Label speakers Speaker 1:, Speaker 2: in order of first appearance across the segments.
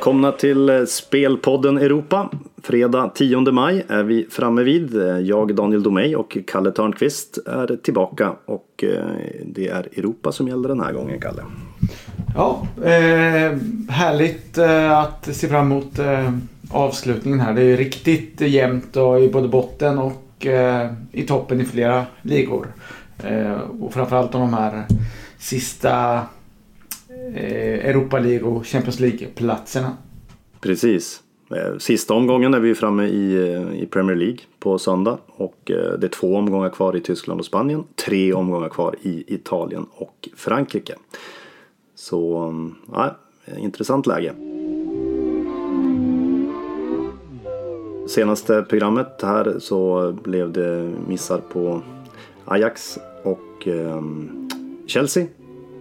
Speaker 1: välkomna till eh, Spelpodden Europa. Fredag 10 maj är vi framme vid. Eh, jag, Daniel Domeij och Kalle Törnqvist är tillbaka och eh, det är Europa som gäller den här gången, Kalle.
Speaker 2: Ja, eh, härligt att se fram emot eh, avslutningen här. Det är riktigt jämnt och i både botten och eh, i toppen i flera ligor. och framförallt de här sista Eh, Europa League och Champions League-platserna.
Speaker 1: Precis. Eh, sista omgången är vi framme i, eh, i Premier League på söndag och det är två omgångar kvar i Tyskland och Spanien. Tre omgångar kvar i Italien och Frankrike. Så, mm, ja, intressant läge. Senaste programmet här så blev det missar på Ajax och Chelsea.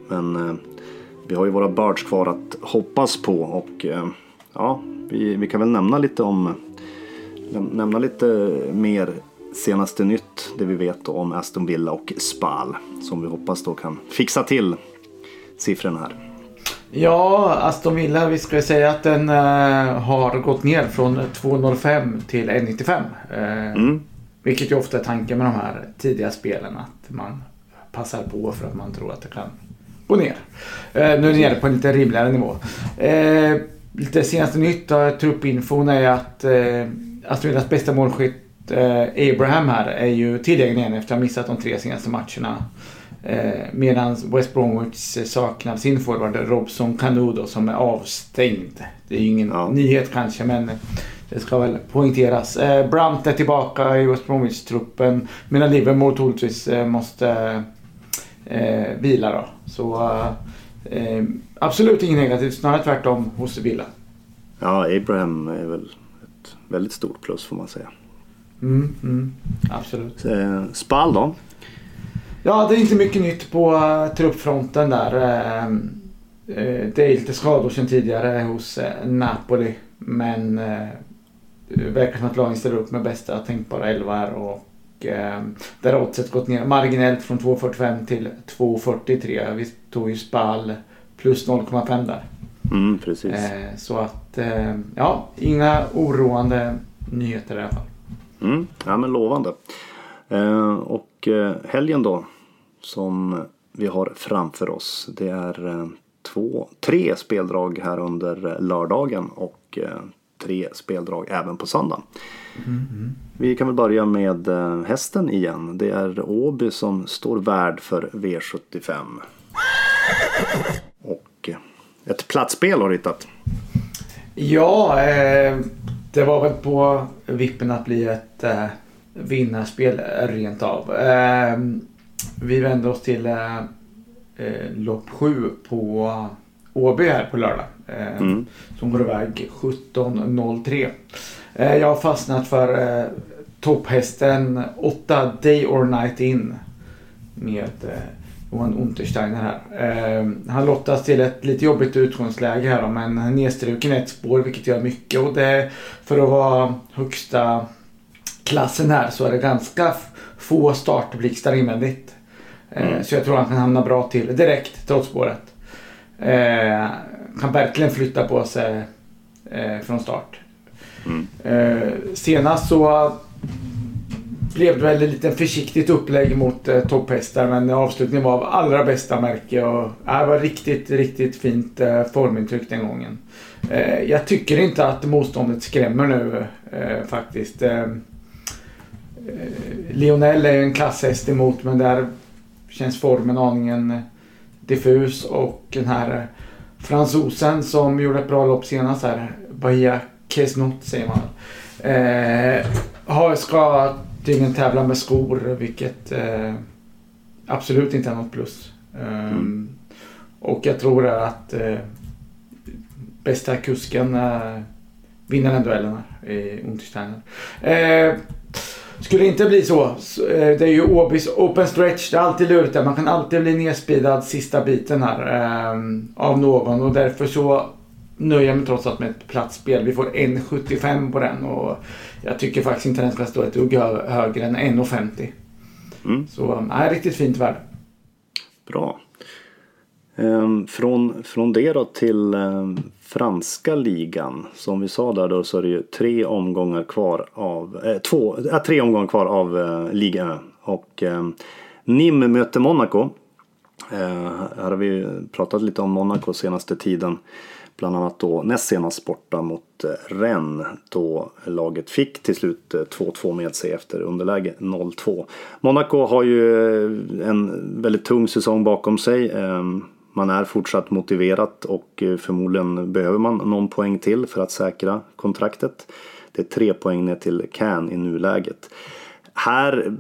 Speaker 1: Men vi har ju våra birds kvar att hoppas på och eh, ja, vi, vi kan väl nämna lite om nämna lite mer senaste nytt, det vi vet om Aston Villa och Spal som vi hoppas då kan fixa till siffrorna här.
Speaker 2: Ja, Aston Villa, vi ska säga att den uh, har gått ner från 2,05 till 1,95. Uh, mm. Vilket ju ofta är tanken med de här tidiga spelen, att man passar på för att man tror att det kan gå ner. Eh, nu är det nere på en lite rimligare nivå. Eh, lite senaste nytt av truppinfon är att eh, Aston Villas bästa målskytt eh, Abraham här är ju tillgänglig igen efter att ha missat de tre senaste matcherna. Medan West Bromwich saknar sin forward Robson Canudo som är avstängd. Det är ju ingen ja. nyhet kanske men det ska väl poängteras. Brandt är tillbaka i West Bromwich-truppen medan Liverpool troligtvis måste eh, vila då. Så eh, absolut inget negativt, snarare tvärtom hos Villa.
Speaker 1: Ja, Abraham är väl ett väldigt stort plus får man säga.
Speaker 2: Mm, mm, absolut.
Speaker 1: Eh, Spal då?
Speaker 2: Ja, det är inte mycket nytt på uh, truppfronten där. Uh, uh, det är lite skador sedan tidigare hos Napoli. Men det verkar som att lagen ställer upp med bästa tänkbara elva här. Och eh, där har oddset gått ner marginellt från 2,45 till 2,43. Vi tog ju Spal plus 0,5 där.
Speaker 1: Mm, precis.
Speaker 2: Eh, så att eh, ja, inga oroande nyheter i alla fall.
Speaker 1: Mm, ja men lovande. Eh, och eh, helgen då som vi har framför oss. Det är eh, två, tre speldrag här under lördagen och tre speldrag även på söndag. Mm. Vi kan väl börja med eh, hästen igen. Det är Åby som står värd för V75. Och eh, ett platsspel har du hittat.
Speaker 2: Ja, eh, det var väl på vippen att bli ett eh, vinnarspel rent av. Eh, vi vänder oss till eh, eh lopp 7 på Åby här på lördag. Eh, mm. Som går iväg 17.03. Eh, jag har fastnat för eh, topphästen 8 Day or Night In. Med Johan Untersteiner här. han lottas till ett lite jobbigt utgångsläge här men nedstruken ett spår vilket gör mycket. Och det, för att vara högsta klassen här så är det ganska få startblixtar invändigt. Mm. Så jag tror han kan hamna bra till direkt trots spåret. Eh, kan verkligen flytta på sig eh, från start. Mm. Eh, senast så blev det väl ett lite försiktigt upplägg mot eh, topphästar men avslutningen var av allra bästa märke och det var riktigt, riktigt fint eh, formintryck den gången. Eh, jag tycker inte att motståndet skrämmer nu eh, faktiskt. Eh, eh, Lionel är ju en klasshäst emot men där känns formen aningen diffus och den här fransosen som gjorde ett bra lopp senast här, Bahia Kesnot säger man. Eh, har, ska tydligen tävla med skor vilket eh, absolut inte är något plus. Eh, mm. Och jag tror att eh, bästa kusken eh, vinner den duellen här i Untersteiner. Skulle inte bli så, eh, det är ju Åbys open stretch, det är alltid lurigt där. Man kan alltid bli nedspeedad sista biten här eh, av någon och därför så nöjer jag mig trots allt med ett platsspel. Vi får 1,75 på den och jag tycker faktiskt inte den ska stå ett dugg högre än 1,50. Mm. Så nej, riktigt fint värde.
Speaker 1: Bra. Ehm, från, från det då till ehm, franska ligan. Som vi sa där då så är det ju tre omgångar kvar av, eh, två, eh, tre omgångar kvar av eh, ligan. Och eh, Nim möter Monaco. Eh, här har vi pratat lite om Monaco senaste tiden. Bland annat då näst senast borta mot eh, Rennes då laget fick till slut eh, 2-2 med sig efter underläge 0-2. Monaco har ju eh, en väldigt tung säsong bakom sig. Ehm, man är fortsatt motiverat och eh, förmodligen behöver man någon poäng till för att säkra kontraktet. Det är tre poäng ner till Cannes i nuläget. Här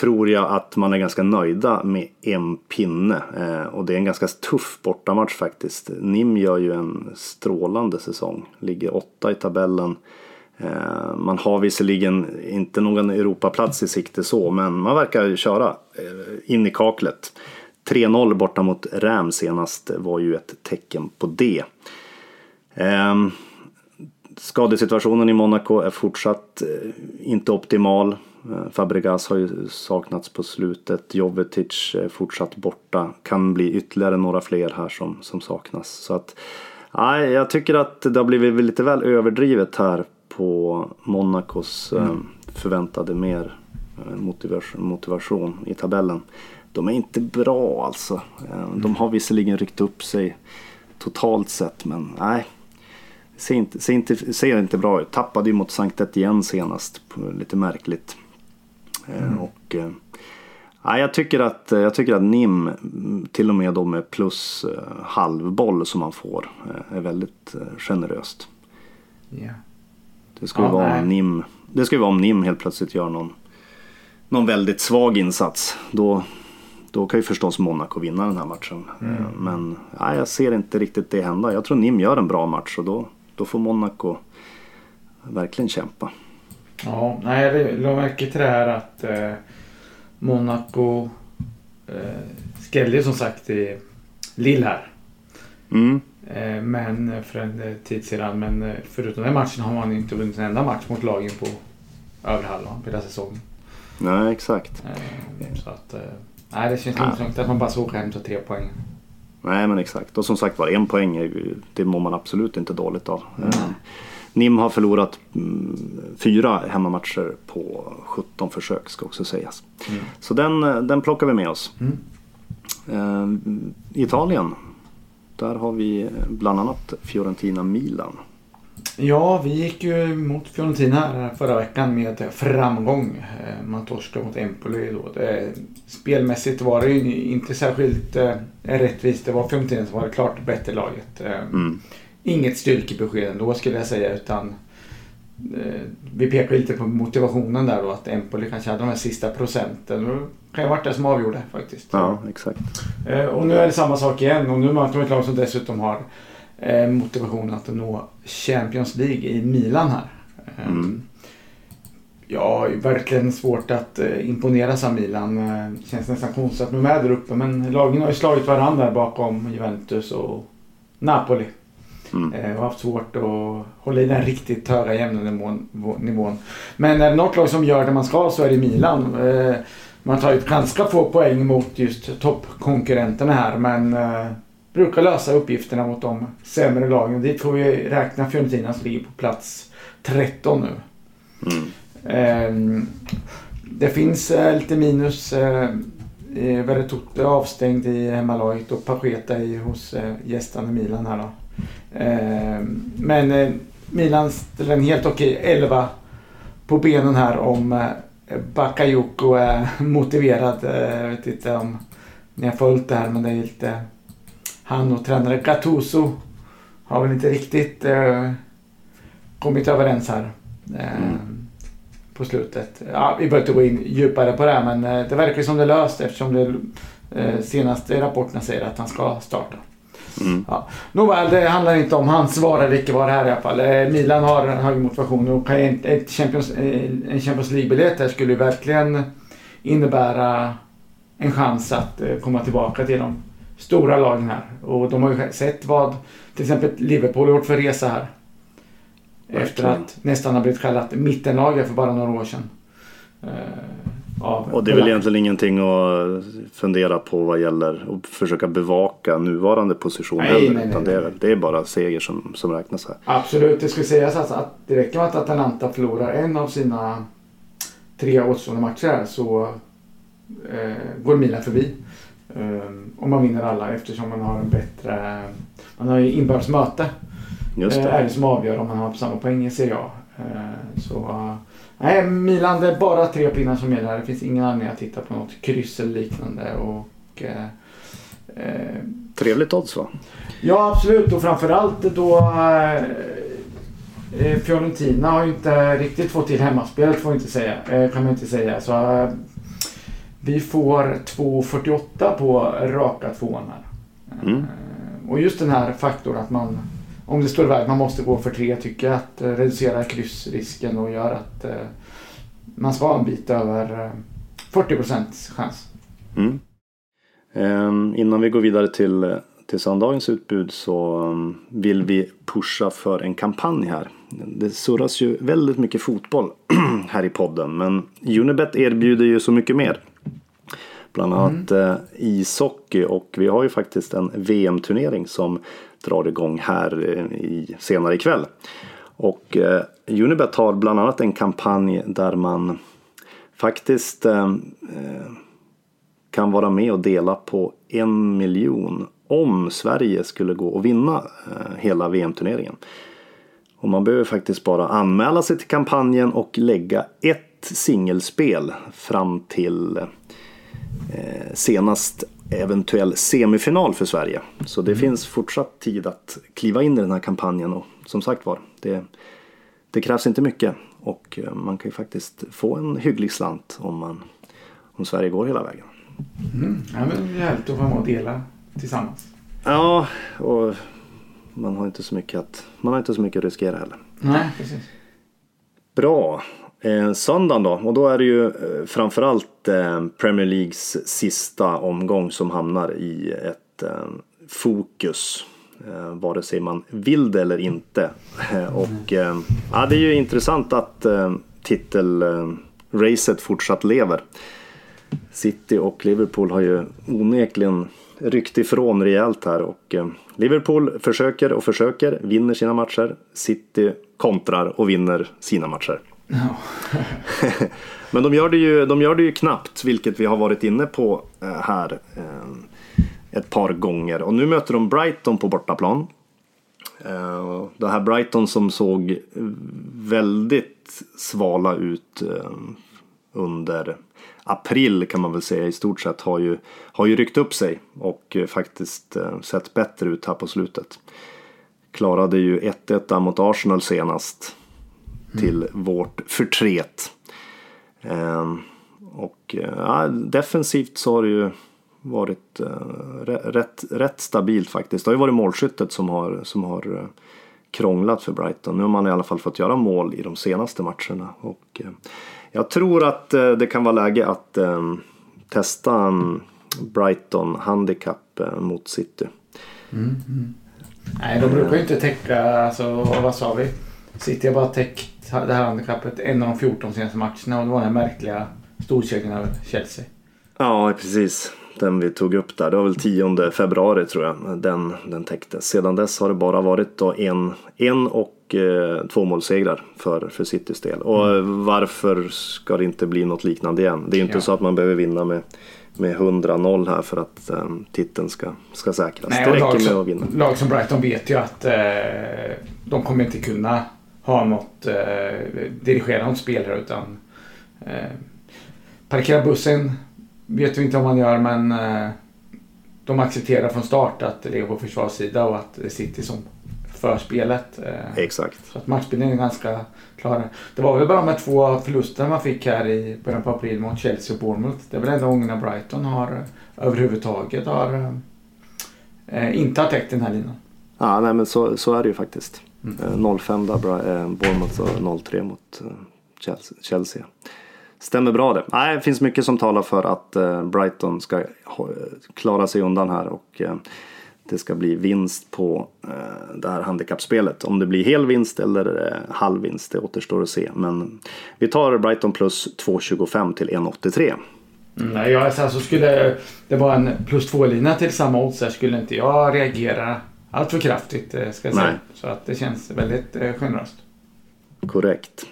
Speaker 1: tror jag att man är ganska nöjda med en pinne eh, och det är en ganska tuff bortamatch faktiskt. Nim gör ju en strålande säsong, ligger åtta i tabellen. Eh, man har visserligen inte någon Europaplats i sikte så, men man verkar köra in i kaklet. 3-0 borta mot Räm senast var ju ett tecken på det. Skadesituationen i Monaco är fortsatt inte optimal. Eh, Fabregas har ju saknats på slutet. Jovetic är fortsatt borta. Kan bli ytterligare några fler här som, som saknas. Så att, nej, jag tycker att det har blivit lite väl överdrivet här på Monacos mm. eh, förväntade mer eh, motivation, motivation i tabellen. De är inte bra alltså. De har visserligen ryckt upp sig totalt sett men nej. Ser inte, ser inte, ser inte bra ut. Tappade ju mot Sankt Etienne senast. Lite märkligt. Eh, mm. Och, eh, ja, jag, tycker att, jag tycker att NIM, till och med då med plus eh, halvboll som man får, är väldigt generöst. Yeah. Det ska ju ja, vara om NIM, det ska vara om NIM helt plötsligt gör någon, någon väldigt svag insats. Då, då kan ju förstås Monaco vinna den här matchen. Mm. Men ja, jag ser inte riktigt det hända. Jag tror NIM gör en bra match och då, då får Monaco verkligen kämpa.
Speaker 2: Ja, nej, jag la märke till det här att eh, Monaco eh, skrällde som sagt i Lille här. Mm. Eh, men för en eh, tid sedan. Men eh, förutom den matchen har man inte vunnit en enda match mot lagen på över halvan på hela säsongen.
Speaker 1: Nej, exakt.
Speaker 2: Så att, nej, det känns ja. långt att man bara åka hem ta tre poäng.
Speaker 1: Nej, men exakt. Och som sagt var, en poäng, det mår man absolut inte dåligt av. Mm. NIM har förlorat mm, fyra hemmamatcher på 17 försök ska också sägas. Mm. Så den, eh, den plockar vi med oss. Mm. Uh, Italien. Där har vi bland annat Fiorentina-Milan.
Speaker 2: Ja, vi gick ju mot Fiorentina förra veckan med framgång. Eh, man torskade mot Empoli då. Spelmässigt var det ju inte särskilt eh, rättvist. Det var Fiorentina som var det klart bättre laget. Mm inget styrkebesked ändå skulle jag säga utan eh, vi pekar lite på motivationen där då att Empoli kanske hade de här sista procenten. Det kan ju varit det som avgjorde faktiskt.
Speaker 1: Ja, exakt.
Speaker 2: Eh, och nu är det samma sak igen och nu möter de ett lag som dessutom har eh, motivationen att nå Champions League i Milan här. Eh, mm. Ja, verkligen svårt att eh, imponeras av Milan. Eh, känns nästan konstigt att de är där uppe men lagen har ju slagit varandra bakom Juventus och Napoli. Mm. Eh, och haft svårt att hålla i den riktigt höga jämna nivån. Men är det något lag som gör det man ska så är det Milan. Eh, man tar ju ganska få poäng mot just toppkonkurrenterna här men eh, brukar lösa uppgifterna mot de sämre lagen. Dit får vi räkna Fiorentina som ligger på plats 13 nu. Mm. Eh, det finns eh, lite minus. Eh, Verretutte avstängd i hemmalaget och Pacheta hos eh, gästande Milan här då. Eh, men eh, Milan ställer en helt okej 11 på benen här om eh, Bakayoko är motiverad. Jag vet inte om ni har följt det här men det är lite... Han och tränare Gattuso har väl inte riktigt kommit överens här. Mm. På slutet. Ja, vi behöver inte gå in djupare på det här men det verkar som det är löst eftersom det senaste rapporterna säger att han ska starta. Mm. Ja. Nåväl, det handlar inte om hans vara eller icke vara här i alla fall. Eh, Milan har hög motivation och ett Champions, eh, en Champions League-biljett här skulle verkligen innebära en chans att eh, komma tillbaka till de stora lagen här. Och de har ju sett vad till exempel Liverpool har gjort för resa här. Verkligen. Efter att nästan ha blivit kallat mittenlaget för bara några år sedan. av
Speaker 1: Och det är väl egentligen ingenting att fundera på vad gäller att försöka bevaka nuvarande position
Speaker 2: Nej,
Speaker 1: heller.
Speaker 2: nej, nej,
Speaker 1: utan det är, väl- det är bara seger som, som räknas här.
Speaker 2: Absolut, det skulle sägas alltså att det räcker med att Atalanta förlorar en av sina tre återstående matcher så eh, går Milan förbi. Eh, om man vinner alla eftersom man har en bättre... Man har ju inbördes möte.
Speaker 1: Just
Speaker 2: Eh,
Speaker 1: det.
Speaker 2: är det som avgör om man har samma poäng i Serie A. Eh, så eh, nej, Milan det är bara tre pinnar som gäller. Det finns ingen anledning att titta på något kryss eller liknande. Och, eh, eh,
Speaker 1: Trevligt odds va?
Speaker 2: Ja, absolut. Och framförallt då eh, Fiorentina har ju inte riktigt fått till hemmaspelet får inte säga, eh, kan man inte säga. Så vi får 2,48 på raka tvåan här.
Speaker 1: Mm.
Speaker 2: Eh, och just den här faktorn att man, om det står i väg, man måste gå för tre tycker jag att eh, reducera kryssrisken och gör att eh, man ska ha en bit över eh, 40 chans.
Speaker 1: Mm. Ehm, innan vi går vidare till, till söndagens utbud så um, vill vi pusha för en kampanj här. Det surras ju väldigt mycket fotboll här i podden men Unibet erbjuder ju så mycket mer. Bland annat eh, ishockey och vi har ju faktiskt en VM-turnering som drar igång här eh, i, senare ikväll. Och eh, Unibet har bland annat en kampanj där man faktiskt eh, eh, kan vara med och dela på en miljon om Sverige skulle gå och vinna eh, hela VM-turneringen. Och man behöver faktiskt bara anmäla sig till kampanjen och lägga ett singelspel fram till senast eventuell semifinal för Sverige. Så det finns fortsatt tid att kliva in i den här kampanjen och som sagt var, det, det krävs inte mycket och eh, man kan ju faktiskt få en hygglig slant om, man, om Sverige går hela vägen.
Speaker 2: Mm. Ja, men det är härligt att vara med och dela tillsammans.
Speaker 1: Ja, och man har inte så mycket att, man har inte så mycket att riskera heller.
Speaker 2: Nej, precis.
Speaker 1: Bra. Eh, söndagen då? Och då är det ju eh, framförallt eh, Premier Leagues sista omgång som hamnar i ett eh, fokus. Eh, vare sig man vill det eller inte. Eh, och eh, ja, det är ju intressant att eh, titelracet fortsatt lever. City och Liverpool har ju onekligen ryckt ifrån rejält här och eh, Liverpool försöker och försöker, vinner sina matcher. City kontrar och vinner sina matcher. Men de gör, det ju, de gör det ju knappt, vilket vi har varit inne på eh, här eh, ett par gånger. Och nu möter de Brighton på bortaplan. Eh, det här Brighton som såg väldigt svala ut under april kan man väl säga i stort sett har ju, har ju ryckt upp sig och faktiskt sett bättre ut här på slutet. Klarade ju 1-1 mot Arsenal senast till vårt förtret. Ehm, och eh, ja, defensivt så har det ju varit eh, rätt, rätt stabilt faktiskt. Det har ju varit målskyttet som har, som har eh, krånglat för Brighton. Nu har man i alla fall fått göra mål i de senaste matcherna. Och, jag tror att det kan vara läge att ehm, testa en Brighton handicap mot City.
Speaker 2: Nej, de brukar ju inte täcka, alltså vad sa vi? City har bara täckt det här handikappet en av de 14 senaste matcherna och det var den märkliga storkedjan av Chelsea.
Speaker 1: Ja, precis. Den vi tog upp där. Det var väl 10 februari tror jag. Den, den täcktes. Sedan dess har det bara varit då en, en och eh, två målsegrar för, för Citys del. Och eh, varför ska det inte bli något liknande igen? Det är ju inte
Speaker 2: Ja.
Speaker 1: så att man behöver vinna med, med 100-0 här för att eh, titeln ska, ska säkras.
Speaker 2: Nej,
Speaker 1: det räcker med att vinna.
Speaker 2: lag som Brighton vet ju att eh, de kommer inte kunna ha något, eh, dirigera något spel här utan eh, parkera bussen vet vi inte om man gör men eh, de accepterar från start att det är på försvarssida och att det är City som för spelet. Eh,
Speaker 1: Exakt.
Speaker 2: så att matchbilden är ganska klar. Det var väl bara de här två förlusterna man fick här i början på april mot Chelsea och Bournemouth. Det är väl enda gångerna Brighton har eh, överhuvudtaget har eh, inte har täckt den här linan.
Speaker 1: Ja, nej, men så, så är det ju faktiskt.
Speaker 2: Mm.
Speaker 1: Eh, 0-5 där, Bra- eh, Bournemouth och 0-3 mot eh, Chelsea-. Stämmer bra det. Nej, det finns mycket som talar för att Brighton ska klara sig undan här. Och, det ska bli vinst på det här handikappspelet. Om det blir hel vinst eller halv vinst, det återstår att se. Men vi tar Brighton plus 2,25 till 1,83.
Speaker 2: Mm, nej, jag, alltså, skulle det vara en plus två-lina till samma odds så skulle inte jag reagera allt för kraftigt. eh, Ska jag säga.
Speaker 1: Nej.
Speaker 2: Så att det känns väldigt eh, generöst.
Speaker 1: Korrekt.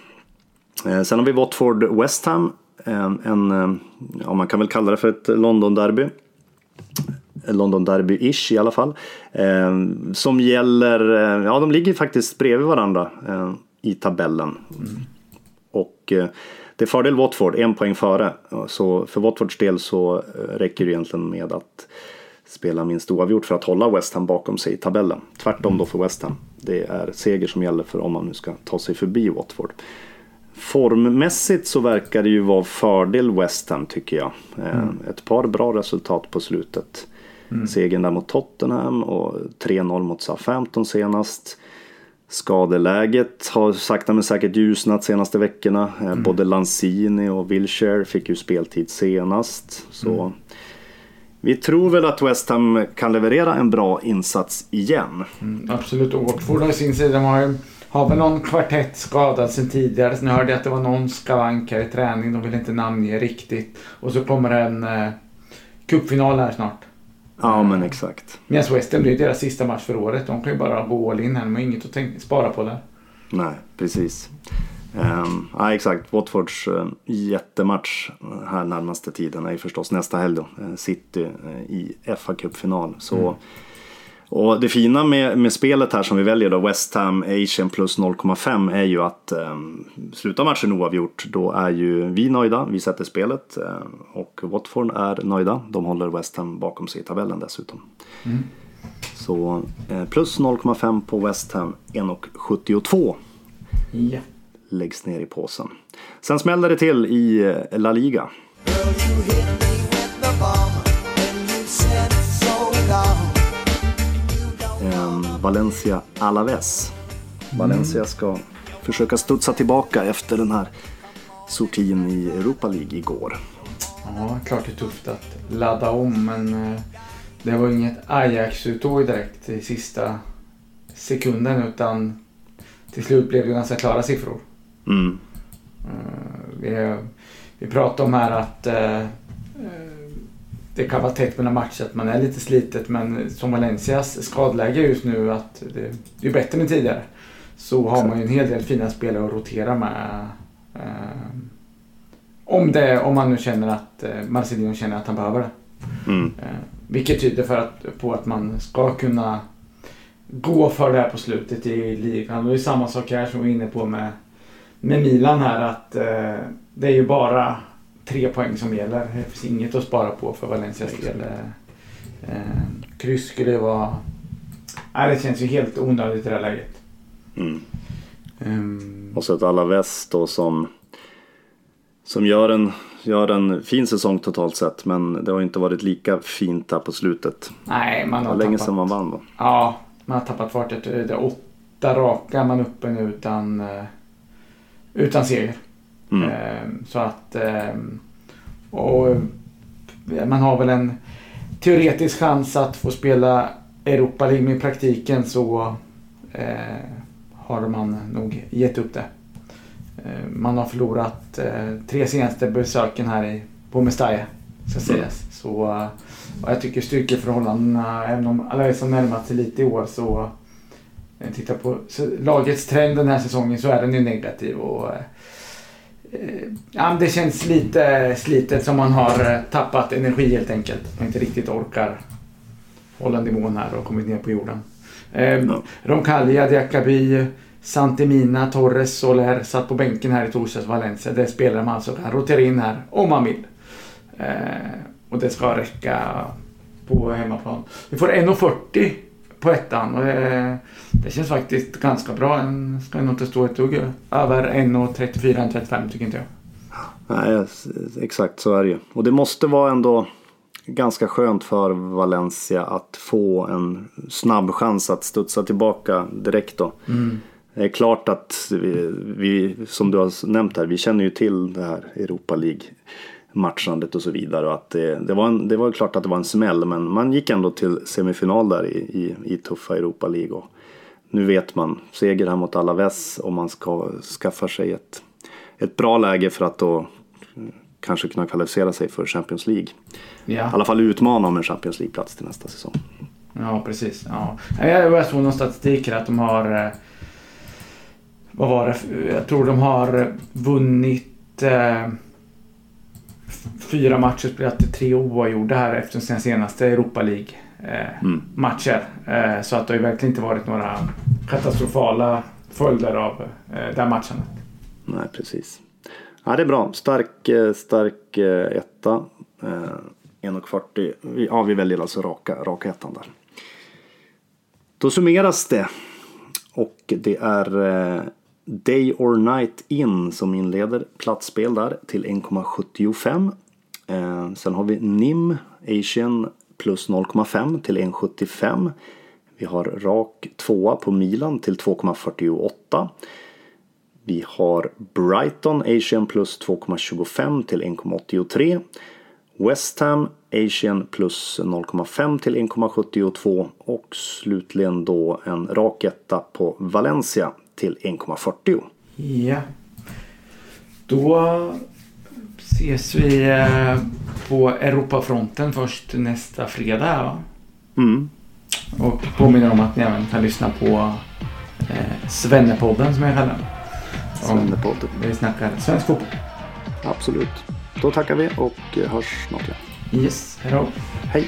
Speaker 1: Eh, sen har vi Watford West Ham. En, ja, man kan väl kalla det för ett London-derby. Ett London-derby-ish i alla fall. Som gäller, ja de ligger faktiskt bredvid varandra i tabellen. Och eh, det är fördel Watford, en poäng före. Så för Watfords del så räcker det egentligen med att spela minst oavgjort för att hålla West Ham bakom sig i tabellen. Tvärtom då för West Ham. Det är seger som gäller för om man nu ska ta sig förbi Watford. Formmässigt så verkar det ju vara fördel West Ham tycker jag. Eh, Ett par bra resultat på slutet. Segern där mot Tottenham och 3-0 mot Southampton senast. Skadeläget har sakta men säkert ljusnat senaste veckorna. Eh, Både Lanzini och Wilshere fick ju speltid senast. Så vi tror väl att West Ham kan leverera en bra insats igen.
Speaker 2: Mm, absolut. Watford har sin sida. De har, ju- har väl någon kvartett skadad sen tidigare. Sen hörde jag att det var någon skavank här i träning. De vill inte namnge riktigt. Och så kommer en eh, cupfinal här snart.
Speaker 1: Ja men exakt.
Speaker 2: Medan West Ham, det är deras sista match för året. De kan ju bara gå all in här. De har inget att tänka, spara på där.
Speaker 1: Nej, precis. Um, ja, exakt. Watfords uh, jättematch här närmaste tiden är ju förstås nästa helg då. eh, City eh, i fa Cup-final. Så, Och det fina med, med spelet här som vi väljer då, West Ham Asian plus 0,5 är ju att um, slutar matchen oavgjort då är ju vi nöjda, vi sätter spelet eh, och Watford är nöjda. De håller West Ham bakom sig i tabellen dessutom. Så eh, plus 0,5 på West Ham, 1,72
Speaker 2: Ja
Speaker 1: läggs ner i påsen. Sen smäller det till i eh, La Liga. Ehm, Valencia Alaves. Valencia ska försöka studsa tillbaka efter den här sortin i Europa League igår.
Speaker 2: Ja, klart det är tufft att ladda om men eh, det var inget Ajax-uttåg direkt i sista sekunden utan till slut blev det ganska klara siffror.
Speaker 1: Mm.
Speaker 2: Eh, Vi, vi pratade om här att eh, eh, det kan vara tätt mellan matcher, att man är lite slitet men som Valencias skadeläge just nu att det, är bättre än tidigare. Så har man ju en hel del fina spelare att rotera med. Om, det, om man nu känner att Marcelino känner att han behöver det.
Speaker 1: Mm.
Speaker 2: Vilket tyder för att, på att man ska kunna gå för det här på slutet i ligan. Och det är samma sak här som vi är inne på med, med Milan här att eh, det är ju bara tre poäng som gäller. Det finns inget att spara på för Valencias del. Eh, eh, kryss skulle vara... Nej, det känns ju helt onödigt i det här läget.
Speaker 1: Mm.
Speaker 2: Ehm,
Speaker 1: Och så ett Alaves då som, som gör, en, gör en fin säsong totalt sett. Men det har inte varit lika fint där på slutet.
Speaker 2: nej, man
Speaker 1: Det
Speaker 2: har
Speaker 1: var länge
Speaker 2: tappat...
Speaker 1: sedan man vann då.
Speaker 2: Ja, man har tappat fartet. Det är åtta raka man uppe nu utan, eh, utan seger.
Speaker 1: Mm.
Speaker 2: Ehm, Så att... ehm, Och man har väl en teoretisk chans att få spela Europa League, men i praktiken så eh, har man nog gett upp det. Eh, Man har förlorat eh, tre senaste besöken här i, på Mestalla, ska sägas. Så eh, jag tycker styrkeförhållandena, även om Alaves har närmat sig lite i år så när jag tittar på lagets trend den här säsongen så är den ju negativ. Och, eh, eh, ja, det känns lite slitet som man har eh, tappat energi helt enkelt. Man inte riktigt orkar hålla nivån här och kommit ner på jorden. Eh,
Speaker 1: Ja.
Speaker 2: Roncaglia, Diakaby, Santemina, Torres, Soler satt på bänken här i torsdags Valencia. Det spelar man alltså kan rotera in här om man vill. Eh, och det ska räcka på hemmaplan. Vi får 1,40 på ettan. Och det, det känns faktiskt ganska bra. Den ska nog inte stå ett dugg över 1,34, 1,35 tycker inte jag.
Speaker 1: Nej, exakt så är det ju. Och det måste vara ändå ganska skönt för Valencia att få en snabb chans att studsa tillbaka direkt då. Det är klart att vi, vi, som du har nämnt här, vi känner ju till det här Europa League. Matchandet och så vidare. Och att det, det, var en, det var klart att det var en smäll men man gick ändå till semifinal där i, i, i tuffa Europa League. Och nu vet man, seger här mot Alaves och man ska skaffa sig ett, ett bra läge för att då mm, kanske kunna kvalificera sig för Champions League. I
Speaker 2: Ja,
Speaker 1: alla fall utmana om en Champions League-plats till nästa säsong.
Speaker 2: ja precis. Ja. Jag såg någon statistik här att de har... eh, Vad var det? Jag tror de har vunnit eh, fyra matcher, spelat tre oavgjorda här efter sina senaste Europa
Speaker 1: Mm.
Speaker 2: League-matcher. Eh, så att det har ju verkligen inte varit några katastrofala följder av eh, det här matchandet.
Speaker 1: Nej, precis. Ja, det är bra. Stark, eh, stark eh, etta. Eh, 1,40. Vi- Ja, vi väljer alltså raka, raka ettan där. Då summeras det. Och det är eh, Day or Night In som inleder platsspel där till 1,75. Eh, sen har vi NIM Asian plus 0,5 till 1,75. Vi har rak tvåa på Milan till 2,48. Vi har Brighton Asian plus 2,25 till 1,83. West Ham Asian plus 0,5 till 1,72 och slutligen då en rak etta på Valencia till 1,40.
Speaker 2: Ja. Då ses vi eh, på Europafronten först nästa fredag. Va?
Speaker 1: Mm.
Speaker 2: Och påminner om att ni även kan lyssna på eh, Svennepodden som jag kallar den.
Speaker 1: Svennepodden.
Speaker 2: Vi snackar svensk fotboll.
Speaker 1: Absolut. Då tackar vi och hörs snart igen.
Speaker 2: Yes, hejdå.
Speaker 1: Hej!